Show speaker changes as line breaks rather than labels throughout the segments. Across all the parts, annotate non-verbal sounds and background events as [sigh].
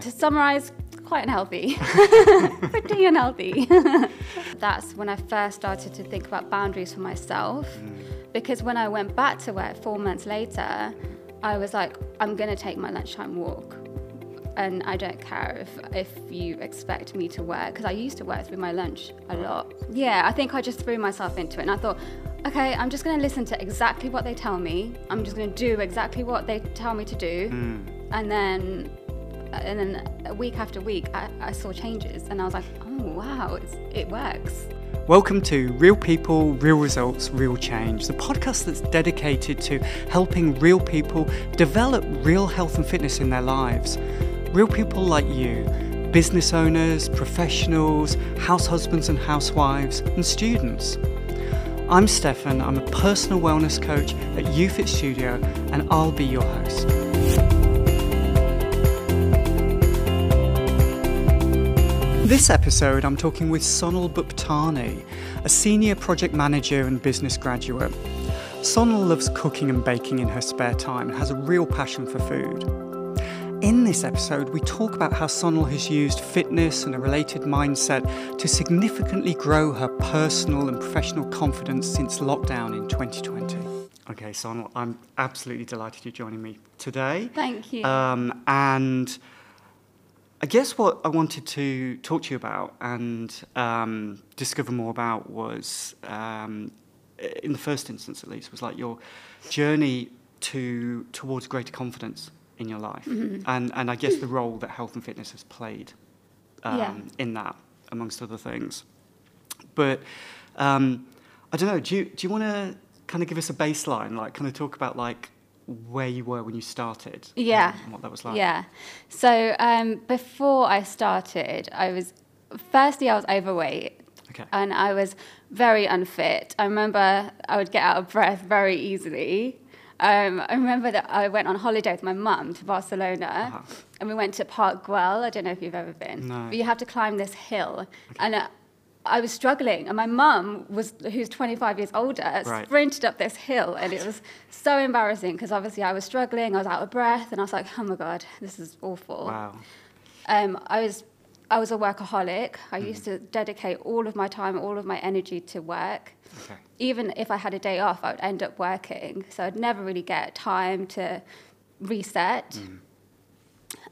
To summarize, quite unhealthy. [laughs] Pretty unhealthy. [laughs] That's when I first started to think about boundaries for myself. Mm. Because when I went back to work four months later, I was like, I'm going to take my lunchtime walk. And I don't care if, if you expect me to work, because I used to work through my lunch a mm. lot. Yeah, I think I just threw myself into it. And I thought, okay, I'm just going to listen to exactly what they tell me. I'm just going to do exactly what they tell me to do. Mm. And then and then week after week, I, I saw changes, and I was like, oh wow, it works.
Welcome to Real People, Real Results, Real Change, the podcast that's dedicated to helping real people develop real health and fitness in their lives. Real people like you, business owners, professionals, house husbands and housewives, and students. I'm Stefan, I'm a personal wellness coach at UFit Studio, and I'll be your host. In this episode, I'm talking with Sonal Buptani, a senior project manager and business graduate. Sonal loves cooking and baking in her spare time and has a real passion for food. In this episode, we talk about how Sonal has used fitness and a related mindset to significantly grow her personal and professional confidence since lockdown in 2020. Okay, Sonal, I'm absolutely delighted you're joining me today.
Thank you.
Um, and I guess what I wanted to talk to you about and um, discover more about was, um, in the first instance at least, was like your journey to towards greater confidence in your life,
Mm-hmm.
and and I guess the role that health and fitness has played um,
Yeah.
in that, amongst other things. But um, I don't know. Do you do you want to kind of give us a baseline, like kind of talk about like where you were when you started?
Yeah.
and what that was like.
yeah. So um, before I started, I was firstly I was overweight.
Okay.
And I was very unfit. I remember I would get out of breath very easily. Um, I remember that I went on holiday with my mum to Barcelona,
Uh-huh.
and we went to Park Güell. I don't know if you've ever been,
No.
but you have to climb this hill, and uh, I was struggling. And my mum was, who's 25 years older,
Right.
sprinted up this hill, and it was so embarrassing because obviously I was struggling. I was out of breath, and I was like, "Oh my god, this is awful."
Wow.
Um, I was I was a workaholic. I used to dedicate all of my time, all of my energy to work.
Okay.
Even if I had a day off, I would end up working. So I'd never really get time to reset.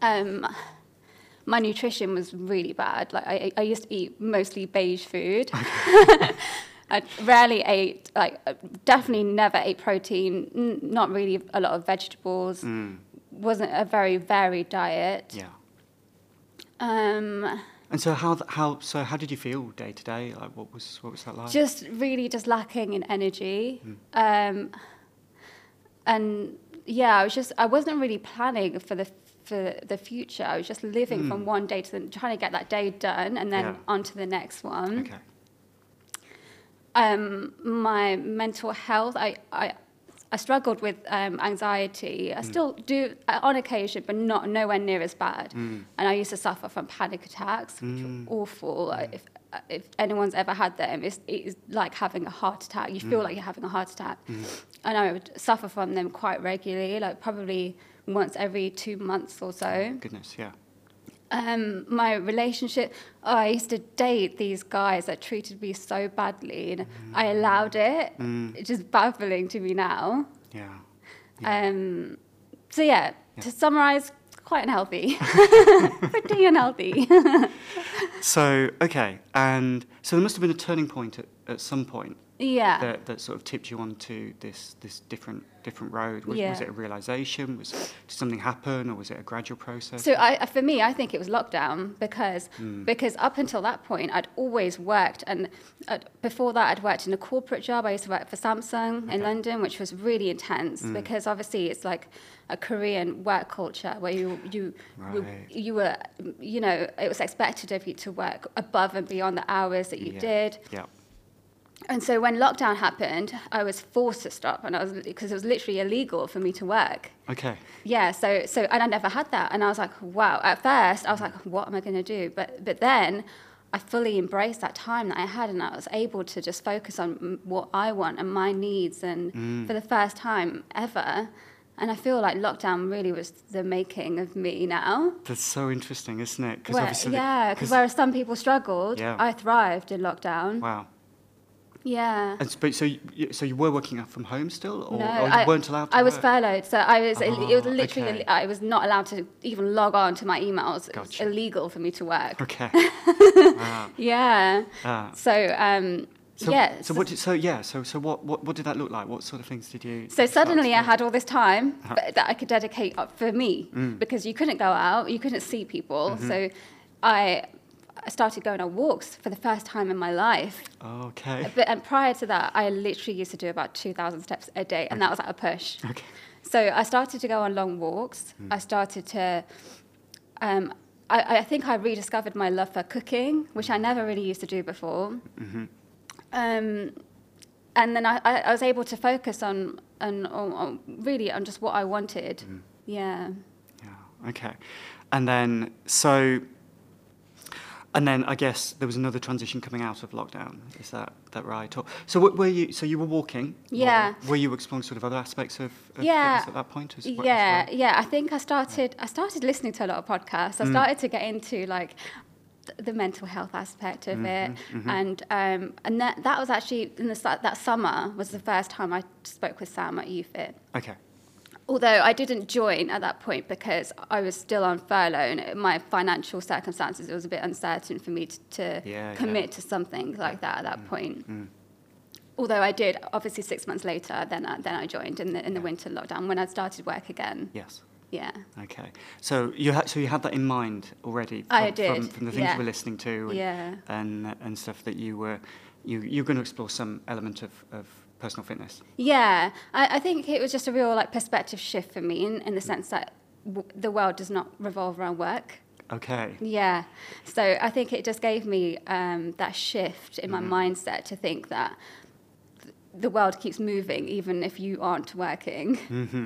Um, my nutrition was really bad. Like I, I used to eat mostly beige food. [laughs] I rarely ate, like, definitely never ate protein. n- Not really a lot of vegetables. Wasn't a very varied diet.
Yeah.
Um,
And so how th- how so how did you feel day to day? Like what was what was that like?
just really just lacking in energy. Um, and yeah, I was just I wasn't really planning for the for the future. I was just living from one day to the, trying to get that day done and then
Yeah.
on to the next one.
okay.
Um, my mental health, I, I, I struggled with um, anxiety. I still do uh, on occasion, but not nowhere near as bad. And I used to suffer from panic attacks, which were awful. Uh, If, uh, if anyone's ever had them, it's, it's like having a heart attack. You feel like you're having a heart attack. And I would suffer from them quite regularly, like probably once every two months or so
Goodness, yeah.
um, my relationship, oh, I used to date these guys that treated me so badly, and I allowed it. It's just baffling to me now.
Yeah.
Um, so yeah, to summarize, quite unhealthy, [laughs] [laughs] pretty unhealthy.
So okay, and so there must have been a turning point at, at some point
yeah.
that, that sort of tipped you onto this this different different road. Was, was it a realization? Was did something happen, or was it a gradual process?
So I, for me, I think it was lockdown because because up until that point, I'd always worked, and uh, before that, I'd worked in a corporate job. I used to work for Samsung in London, which was really intense because obviously it's like a Korean work culture where you you
Right.
you were you know it was expected of you to work above and beyond the hours that you
Yeah.
did.
yeah.
And so when lockdown happened, I was forced to stop, and I was because it was literally illegal for me to work.
Okay.
Yeah, so so and I never had that, and I was like, wow. At first, I was like, what am I going to do? But but then, I fully embraced that time that I had, and I was able to just focus on mm, what I want and my needs, and mm. for the first time ever, And I feel like lockdown really was the making of me now.
That's so interesting, isn't it?
Where- yeah, because whereas some people struggled,
Yeah.
I thrived in lockdown.
wow.
Yeah.
And so, so you, so you were working out from home still, or,
no,
or you
I,
weren't allowed to
I was furloughed, so I was. it was
Ah,
literally.
okay.
I was not allowed to even log on to my emails. It was illegal for me to work.
Okay. wow. [laughs]
Yeah.
Ah.
So um,
So,
yeah.
So what? Did, so yeah. So so what, what? What did that look like? What sort of things did you?
So suddenly I had all this time
Uh-huh.
that I could dedicate up for me
Mm.
because you couldn't go out, you couldn't see people.
Mm-hmm.
So I I started going on walks for the first time in my life.
Okay.
But and prior to that, I literally used to do about 2,000 steps a day, and that was at a push.
Okay.
So I started to go on long walks.
Hmm.
I started to. Um, I, I think I rediscovered my love for cooking, which I never really used to do before.
Mm-hmm.
Um, and then I, I, was able to focus on, on, on, on really on just what I wanted.
Hmm.
Yeah.
Yeah. Okay. And then so. And then I guess there was another transition coming out of lockdown. Is that that right? Or, so what were you? So you were walking.
Yeah.
Were you exploring sort of other aspects of, of
Yeah.
at that point? As, as
yeah,
well?
yeah. I think I started. I started listening to a lot of podcasts.
Mm.
I started to get into like the mental health aspect of it,
Mm-hmm,
and um, and that that was actually in the that summer was the first time I spoke with Sam at UFit.
Okay.
Although I didn't join at that point because I was still on furlough and my financial circumstances, it was a bit uncertain for me to, to
Yeah, yeah.
commit to something like that at that
Mm.
point. Although I did, obviously six months later, then I, then I joined in the, in the
Yeah.
winter lockdown when I started work again.
Yes.
Yeah.
Okay. So you had so you had that in mind already.
I
from,
did,
From, from the things
yeah.
you were listening to. And,
Yeah.
And and stuff that you were you you're going to explore some element of, of personal fitness.
Yeah, I, I think it was just a real like perspective shift for me in, in the sense that w- the world does not revolve around work.
Okay.
Yeah, so I think it just gave me um, that shift in my
Mm-hmm.
mindset to think that th- the world keeps moving even if you aren't working,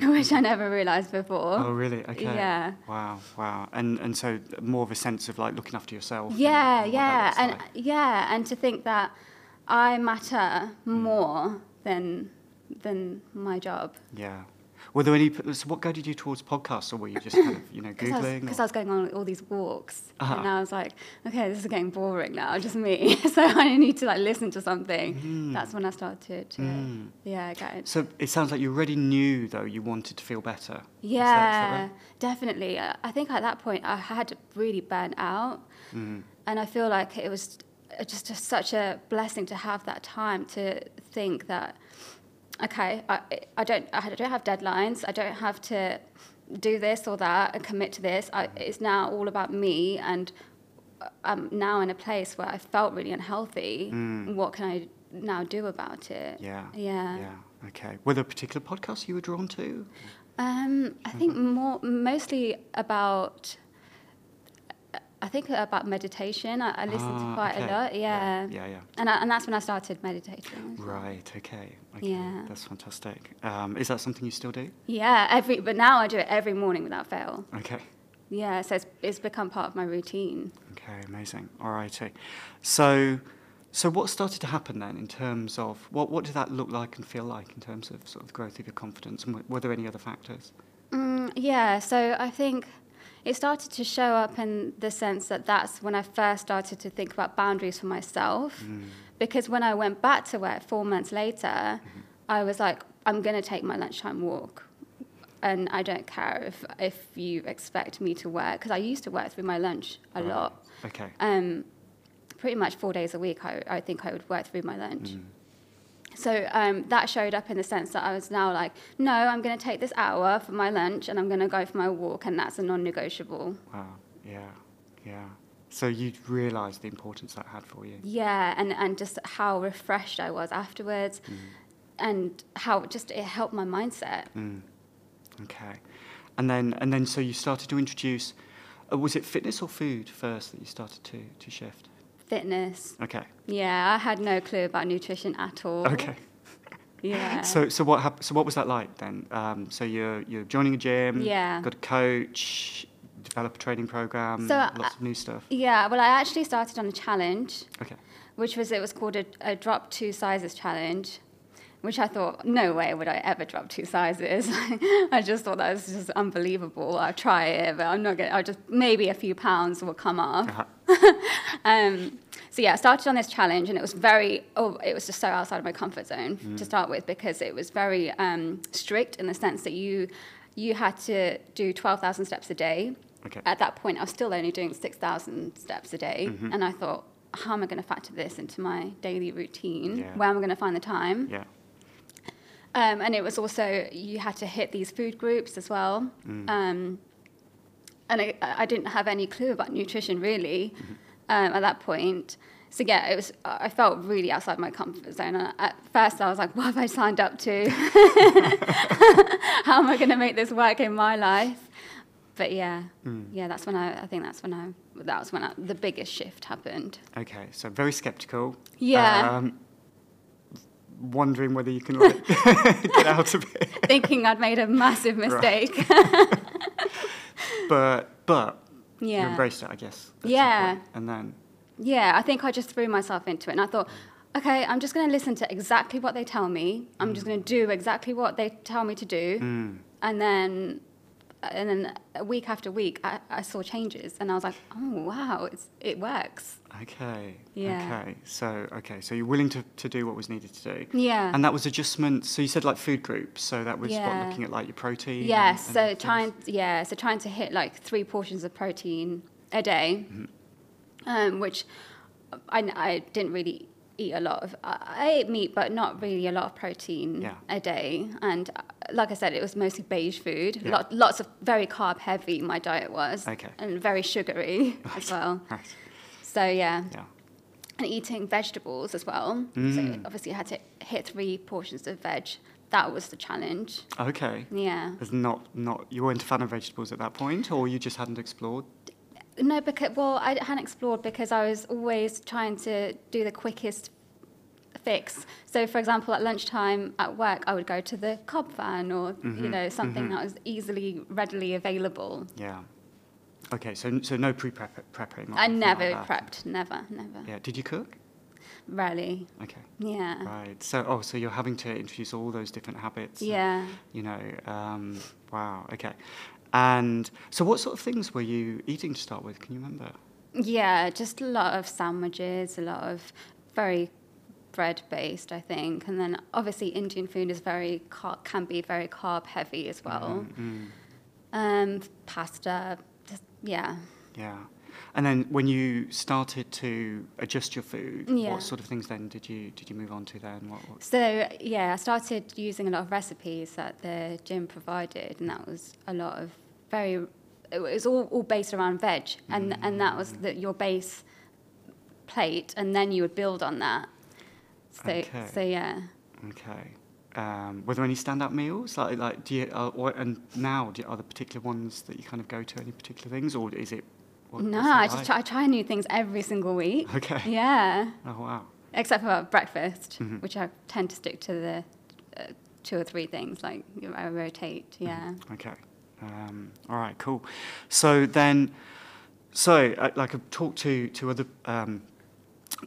[laughs] which I never realized before.
Mm-hmm. Oh really? Okay.
Yeah.
Wow. Wow. And and so more of a sense of like looking after yourself.
Yeah,
and
yeah, and
like.
yeah, and to think that I matter
Mm.
more than than my job.
Yeah. Were there any? So what guided you towards podcasts, or were you just kind of you know [coughs] googling?
Because I, was-
googling?
'cause
or-
I was going on all these walks,
Uh-huh.
and I was like, okay, this is getting boring now, just me. [laughs] so I need to like listen to something. That's when I started to,
Mm.
yeah, get it.
So it sounds like you already knew though you wanted to feel better. Is that- is that
Yeah,
right?
definitely. I I think at that point I had really burnt out,
Mm.
and I feel like it was just a, such a blessing to have that time to think that, okay, I, I don't I don't have deadlines. I don't have to do this or that and commit to this. I, it's now all about me, and I'm now in a place where I felt really unhealthy. What can I now do about it?
Mm. Yeah.
Yeah.
Yeah. Okay. Were there particular podcasts you were drawn to?
Um, I think
Mm-hmm.
more mostly about. I think about meditation. I, I listen
Ah,
to quite
okay.
a lot. Yeah.
Yeah. Yeah.
And I, and that's when I started meditating.
Right. Okay. Okay.
Yeah.
That's fantastic. Um, is that something you still do?
Yeah. Every but now I do it every morning without fail.
Okay.
Yeah. So it's, it's become part of my routine.
Okay. Amazing. All righty. So, so what started to happen then in terms of what what did that look like and feel like in terms of sort of the growth of your confidence? And were, were there any other factors?
Mm, yeah, so I think it started to show up in the sense that that's when I first started to think about boundaries for myself. Because when I went back to work four months later, I was like, I'm going to take my lunchtime walk. And I don't care if, if you expect me to work, because I used to work through my lunch a
Right.
lot.
Okay.
Um, pretty much four days a week, I, I think I would work through my lunch.
Mm.
So um, that showed up in the sense that I was now like, no, I'm going to take this hour for my lunch and I'm going to go for my walk, and that's a non negotiable.
Wow. Yeah. Yeah. So you realised the importance that had for you.
Yeah, and, and just how refreshed I was afterwards, and how just it helped my mindset.
Mm. Okay. And then and then so you started to introduce. Uh, was it fitness or food first that you started to to shift?
Fitness.
Okay.
Yeah, I had no clue about nutrition at all.
Okay.
Yeah. [laughs]
So so what hap- so what was that like then? Um, so you're you're joining a gym.
Yeah.
Got a coach. Develop a training program.
So,
lots
uh,
of new stuff.
yeah, well, I actually started on a challenge.
Okay.
which was it was called a, a drop two sizes challenge which I thought, no way would I ever drop two sizes. [laughs] I just thought that was just unbelievable. I'll try it, but I'm not going to, I'll just, maybe a few pounds will come off.
Uh-huh. [laughs]
um, so yeah, I started on this challenge and it was very, oh, it was just so outside of my comfort zone
Mm.
to start with because it was very um, strict in the sense that you, you had to do 12,000 steps a day.
Okay.
At that point, I was still only doing 6,000 steps a day.
Mm-hmm.
And I thought, how am I going to factor this into my daily routine?
Yeah.
Where am I going to find the time?
Yeah.
Um, and it was also you had to hit these food groups as well.
Mm.
Um, and I, I didn't have any clue about nutrition really
Mm-hmm.
um, at that point. So yeah, it was. I felt really outside my comfort zone. And at first, I was like, "What have I signed up to? [laughs] [laughs] How am I going to make this work in my life?" But yeah,
Mm.
yeah, that's when I. I think that's when I. That was when I, the biggest shift happened.
Okay, so very skeptical.
Yeah.
Um, wondering whether you can like, [laughs] get out of it. [laughs]
Thinking I'd made a massive mistake. [laughs]
But but you
yeah.
embraced it, I guess.
Yeah.
And then
Yeah, I think I just threw myself into it and I thought, okay, I'm just going to listen to exactly what they tell me. I'm just going to do exactly what they tell me to do.
Mm.
And then and then week after week I, I saw changes and I was like, oh wow, it's, it works.
okay.
Yeah.
Okay. So okay, so you're willing to, to do what was needed to do.
Yeah.
And that was adjustments. So you said like food groups. So that was what
Yeah.
looking at like your protein.
Yes,
and-
so
things?
trying yeah, so trying to hit like three portions of protein a day, um, which I, I didn't really eat a lot of. I ate meat, but not really a lot of protein
Yeah.
a day. And uh, like I said, it was mostly beige food.
Yeah.
Lot, lots of very carb heavy. My diet was,
Okay.
and very sugary [laughs] as well.
Right.
So yeah,
Yeah.
and eating vegetables as well. So
Mm.
obviously, I had to hit three portions of veg. That was the challenge.
Okay.
Yeah.
As not not you weren't a fan of vegetables at that point, or you just hadn't explored.
No, because well, I hadn't explored because I was always trying to do the quickest fix. So, for example, at lunchtime at work, I would go to the cob van or
Mm-hmm,
you know something that was easily readily available.
Yeah. Okay. So so no pre prepping.
I never prepped, never, never,
Yeah. Did you cook?
rarely.
Okay.
Yeah,
Right. So oh, so you're having to introduce all those different habits. and,
yeah.
You know. Um, wow. Okay. And so, what sort of things were you eating to start with? Can you remember?
Yeah, just a lot of sandwiches, a lot of very bread based, I think, and then obviously Indian food is very car- can be very carb heavy as well.
Mm,
Um, pasta, just, yeah.
yeah. And then when you started to adjust your food,
Yeah.
what sort of things then did you did you move on to then? What, what?
So yeah, I started using a lot of recipes that the gym provided, and that was a lot of very. It was all, all based around veg, and and that was the, your base plate, and then you would build on that. So
Okay.
so yeah.
Okay. Um, were there any standout meals? Like, like, do you, uh, or, and now, do you, are there particular ones that you kind of go to? Any particular things, or is it? What,
no, I just
like?
try, I try new things every single week.
Okay. [laughs]
Yeah,
Oh wow.
except for breakfast,
Mhm.
which I tend to stick to the uh, two or three things. Like I rotate. Yeah.
Okay. Um, all right. Cool. So then, so uh, like I've talked to to other um,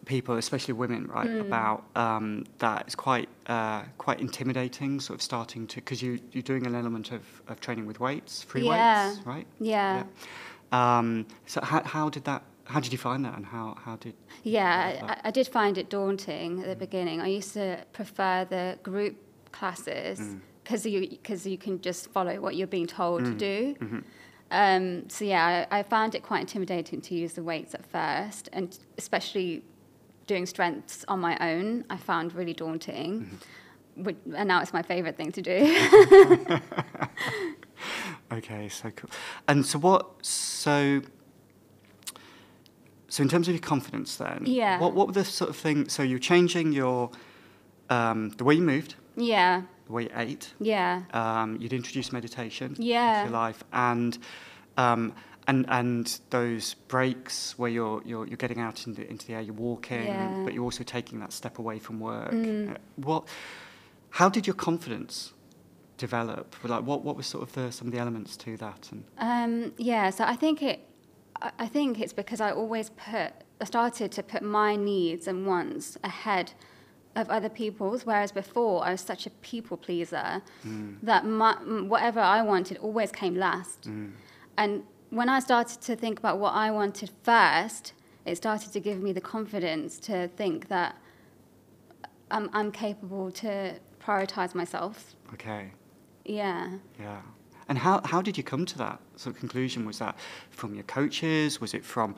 people, especially women, right,
Mm.
about um, that it's quite uh, quite intimidating, sort of starting to because you you're doing an element of, of training with weights, free
Yeah.
weights, right?
Yeah.
Um, so how, how did that? How did you find that, and how how did?
Yeah, I, I did find it daunting at the mm. beginning. I used to prefer the group classes mm. because you because you can just follow what you're being told to mm. do. Mm-hmm. Um, so yeah, I, I found it quite intimidating to use the weights at first, and especially doing strengths on my own. I found really daunting. Mm-hmm. Which, and now it's my favorite thing to do. [laughs] [laughs]
Okay, so cool. And so what? So. So in terms of your confidence, then,
Yeah.
What what were the sort of things? So you're changing your um, the way you moved,
yeah,
the way you ate.
yeah,
Um, you'd introduce meditation
Yeah.
into your life, and um, and and those breaks where you're you're, you're getting out into, into the air, you're walking,
Yeah.
but you're also taking that step away from work.
Mm.
Uh, what? How did your confidence develop? Like, what what were sort of the, some of the elements to that? And
Um, yeah, so I think it. I- think it's because I always put. I started to put my needs and wants ahead of other people's, whereas before I was such a people pleaser mm. that my, whatever I wanted always came last. Mm. And when I started to think about what I wanted first, it started to give me the confidence to think that I'm, I'm capable to prioritize myself.
Okay.
Yeah.
Yeah. And how, how did you come to that sort of conclusion? Was that from your coaches? Was it from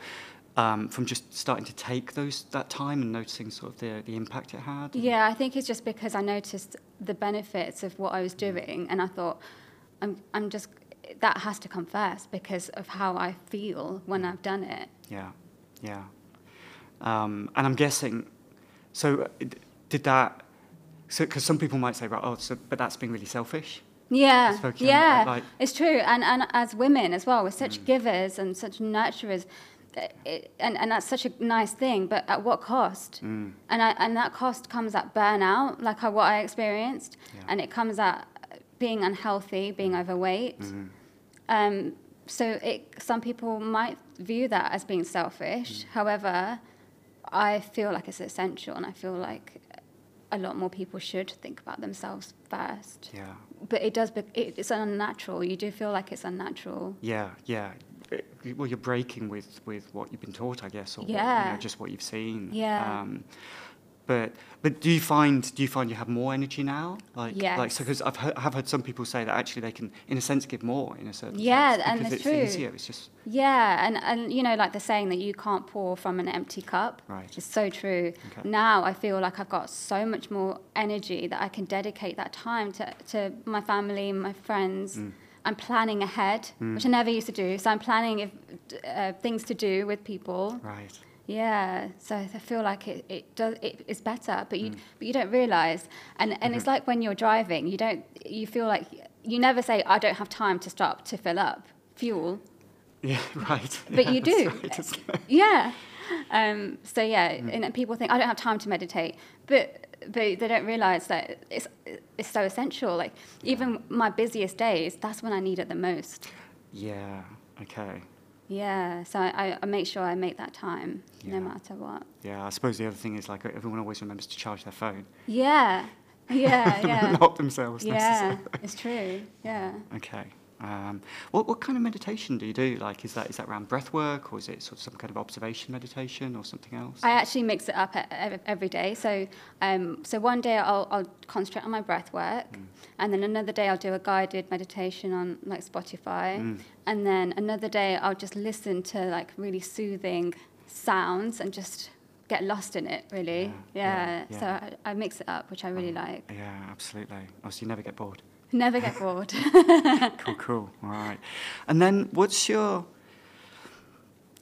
um, from just starting to take those that time and noticing sort of the, the impact it had?
Yeah, I think it's just because I noticed the benefits of what I was doing, and I thought, I'm, I'm just, that has to come first because of how I feel when I've done it.
Yeah, yeah. Um, and I'm guessing, so uh, did that, so because some people might say, right, oh, so, but that's being really selfish.
Yeah,
It's
yeah,
like-
it's true. And, and as women as well, we're such givers and such nurturers. It, and, and that's such a nice thing, but at what cost?
Mm.
And, I, and that cost comes at burnout, like I, what I experienced,
Yeah.
and it comes at being unhealthy, being overweight.
Mm-hmm.
Um, so it, some people might view that as being
Mm.
selfish. However, I feel like it's essential, and I feel like a lot more people should think about themselves first.
Yeah,
But it does, it, it's unnatural. You do feel like it's unnatural.
yeah, yeah. It- well, you're breaking with, with what you've been taught, I guess, or what, you
Yeah.
know, just what you've seen.
Yeah.
Um, but but do you find do you find you have more energy now? Like like so because I've heard, have heard some people say that actually they can in a sense give more in a certain
Yeah,
sense
and
because
it's true.
easier. It's just
Yeah, and, and you know, like the saying that you can't pour from an empty cup.
Right.
It's so true.
Okay.
Now I feel like I've got so much more energy that I can dedicate that time to, to my family, my friends.
Mm.
I'm planning ahead, which I never used to do. So I'm planning if, uh, things to do with people.
right.
Yeah, so I feel like it, it does it is better, but you
Mm.
but you don't realize, and and
Mm-hmm.
it's like when you're driving, you don't you feel like you never say I don't have time to stop to fill up fuel, [laughs]
Yeah, right.
but
Yeah,
you do,
right, [laughs]
yeah. Um, so yeah,
Mm.
and people think I don't have time to meditate, but but they don't realize that it's it's so essential. Like even my busiest days, that's when I need it the most.
Yeah. Okay.
Yeah, so I, I make sure I make that time
Yeah.
no matter what.
Yeah. I suppose the other thing is like everyone always remembers to charge their phone.
Yeah, yeah, [laughs] yeah.
Not themselves
Yeah,
necessarily.
it's true. Yeah.
Okay. Um, what what kind of meditation do you do? Like, is that is that around breath work, or is it sort of some kind of observation meditation, or something else?
I actually mix it up every day. So, um, so one day I'll, I'll concentrate on my breath work,
Mm.
and then another day I'll do a guided meditation on like Spotify,
Mm.
and then another day I'll just listen to like really soothing sounds and just get lost in it. Really,
Yeah,
yeah.
yeah,
So. I, I mix it up, which I really like.
yeah, absolutely. Oh, so you never get bored.
Never get bored. [laughs]
cool, cool. All right. And then, what's your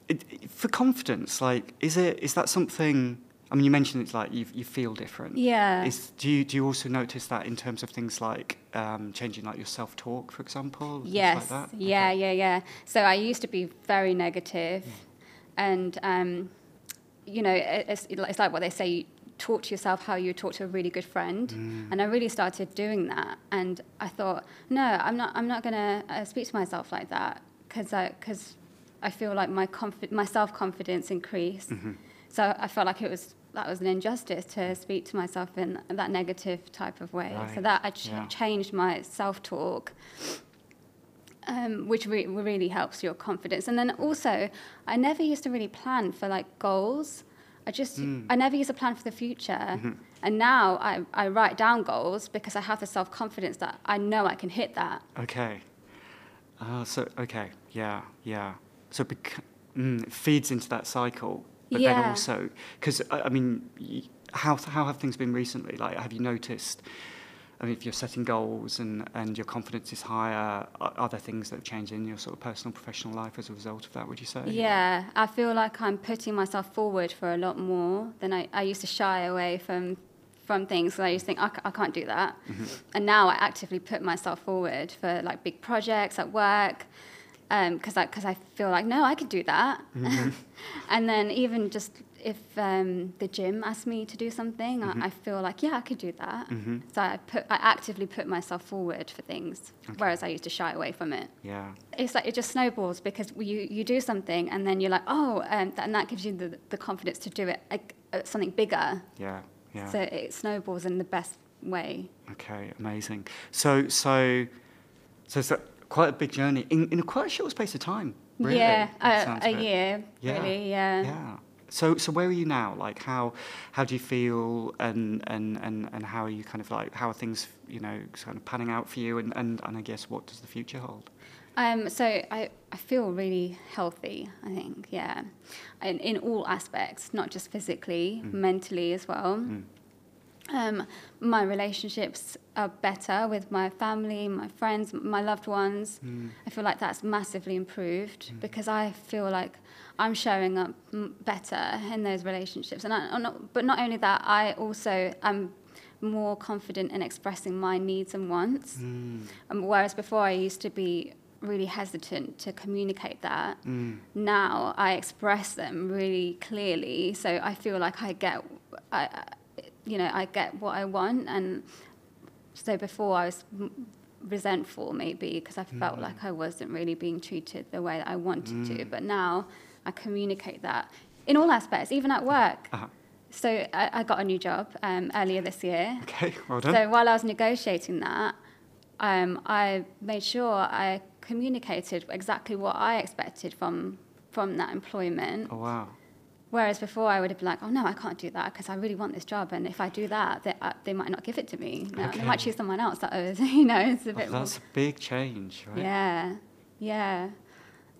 it, for confidence? Like, is it is that something? I mean, you mentioned it's like you you feel different.
yeah.
Is, do you do you also notice that in terms of things like um, changing like your self talk, for example?
Yes.
Like that?
Yeah,
Okay.
yeah, yeah. So I used to be very negative, and um, you know, it's, it's like what they say: talk to yourself how you talk to a really good friend.
Mm.
And I really started doing that, and I thought, no, I'm not. I'm not gonna uh, speak to myself like that because I because I feel like my confi- my self confidence increased.
Mm-hmm.
So I felt like it was that was an injustice to speak to myself in that negative type of way. So that I ch-
Yeah.
changed my self talk um, which re- really helps your confidence. And then also, I never used to really plan for like goals. I just,
Mm.
I never use a plan for the future.
Mm-hmm.
And now I, I write down goals because I have the self confidence that I know I can hit that.
Okay. Uh, so okay, yeah, yeah. So bec- mm, it feeds into that cycle, but then also because I, I mean, how how have things been recently? Like, have you noticed? I mean, if you're setting goals and, and your confidence is higher, are, are there things that have changed in your sort of personal, professional life as a result of that? Would you say?
Yeah, I feel like I'm putting myself forward for a lot more than I, I used to shy away from from things. I used to think I, I can't do that,
Mm-hmm.
and now I actively put myself forward for like big projects at work because I because I feel like no, I could do that.
Mm-hmm. [laughs]
and then even just if um, the gym asks me to do something,
Mm-hmm.
I, I feel like yeah, I could do that. So I put I actively put myself forward for things, whereas I used to shy away from it
Yeah.
it's like it just snowballs because you, you do something and then you're like oh um, and that gives you the, the confidence to do it like uh, something bigger
Yeah. Yeah.
So it snowballs in the best way.
Okay, amazing. So, so, so it's a, quite a big journey in, in a quite a short space of time. Really,
yeah,
it
a,
sounds
a
of it.
year,
Yeah,
really, yeah.
Yeah. So, so where are you now? Like, how, how do you feel, and, and, and, and how are you kind of like, how are things, you know, kind of panning out for you, and, and, and I guess what does the future hold?
Um, so I, I feel really healthy, I think, yeah. In, in all aspects, not just physically,
Mm.
mentally as well. Um, my relationships are better with my family, my friends, my loved ones.
Mm.
I feel like that's massively improved because I feel like I'm showing up m- better in those relationships. And I, not, but not only that, I also am more confident in expressing my needs and wants.
Mm.
Um, whereas before I used to be really hesitant to communicate that.
Mm.
Now I express them really clearly, so I feel like I get, I, I- you know, I get what I want. And so before I was resentful maybe because I felt
Mm.
like I wasn't really being treated the way that I wanted to.
Mm.
But now I communicate that in all aspects, even at work.
Uh-huh.
So I, I got a new job um, earlier this year.
Okay, well done.
So while I was negotiating that, um, I made sure I communicated exactly what I expected from from that employment.
oh wow.
Whereas before, I would have been like, "Oh no, I can't do that because I really want this job, and if I do that, they, uh, they might not give it to me. No, They might choose someone else." That was, [laughs] you know, it's a
Oh,
bit. more-
that's a big change, right?
yeah, yeah.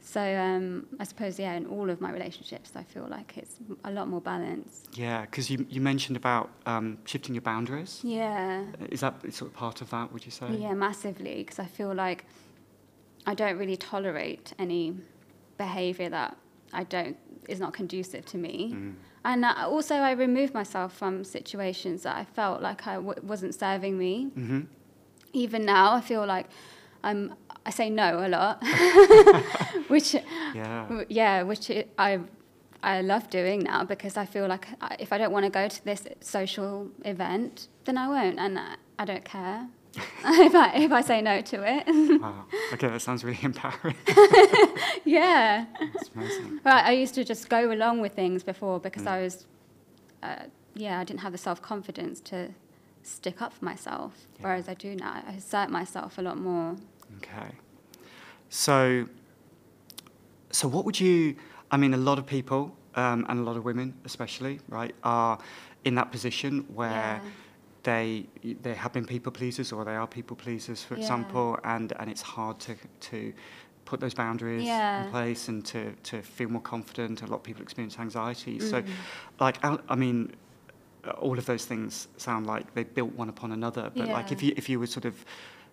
So um, I suppose, yeah, in all of my relationships, I feel like it's a lot more balanced.
Yeah, because you, you mentioned about um, shifting your boundaries.
Yeah.
Is that sort of part of that, would you say?
Yeah, massively, because I feel like I don't really tolerate any behaviour that I don't is not conducive to me.
Mm.
And also, I remove myself from situations that I felt like I w- wasn't serving me.
hmm
Even now, I feel like I'm, I say no a lot, [laughs] [laughs] which
Yeah.
w- yeah, which i I I love doing now because I feel like I- if I don't want to go to this social event, then I won't, and I, I don't care [laughs] if I if I say no to it.
Wow. Okay, that sounds really [laughs] empowering. [laughs]
yeah,
It's amazing.
right. I used to just go along with things before because
Mm.
I was, uh, yeah, I didn't have the self confidence to stick up for myself,
Yeah.
whereas I do now. I assert myself a lot more.
Okay. So, so what would you? I mean, a lot of people um, and a lot of women, especially, right, are in that position where
Yeah.
They they have been people pleasers or they are people pleasers, for
Yeah.
example, and and it's hard to to put those boundaries
Yeah.
in place and to to feel more confident. A lot of people experience anxiety. So,
Mm.
like, I, I mean. All of those things sound like they built one upon another, but like if you if you were sort of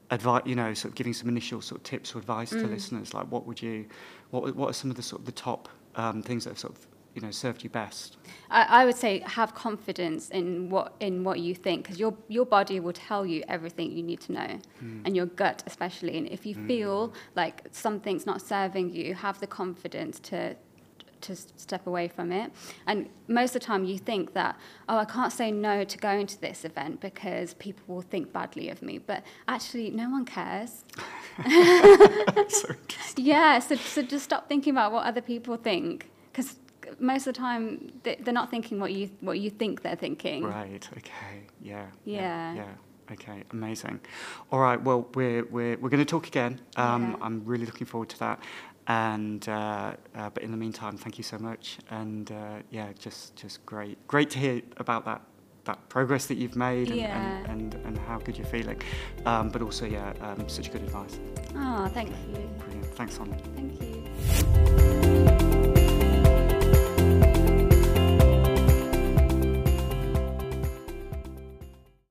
advice, you know, sort of giving some initial sort of tips or advice to
Mm.
listeners, like what would you, what what are some of the sort of the top um, things that have sort of you know served you best?
I, I would say have confidence in what in what you think because your your body will tell you everything you need to know,
Mm.
and your gut especially. And if you feel like something's not serving you, have the confidence to to step away from it. And most of the time, you think that oh, I can't say no to going to this event because people will think badly of me. But actually, no one cares. [laughs]
so [laughs]
Yeah, so, so just stop thinking about what other people think, because most of the time they- they're not thinking what you what you think they're thinking.
right, okay, yeah,
Yeah.
yeah. Okay, amazing. All right, well, we're, we're, we're going to talk again. Um,
Yeah.
I'm really looking forward to that. And uh, uh, but in the meantime, thank you so much. And uh, yeah, just just great, great to hear about that that progress that you've made and,
Yeah.
and, and, and how good you're feeling. Um, but also, yeah, um, such good advice.
Oh, thank you.
Brilliant. Thanks, Sonia.
Thank you.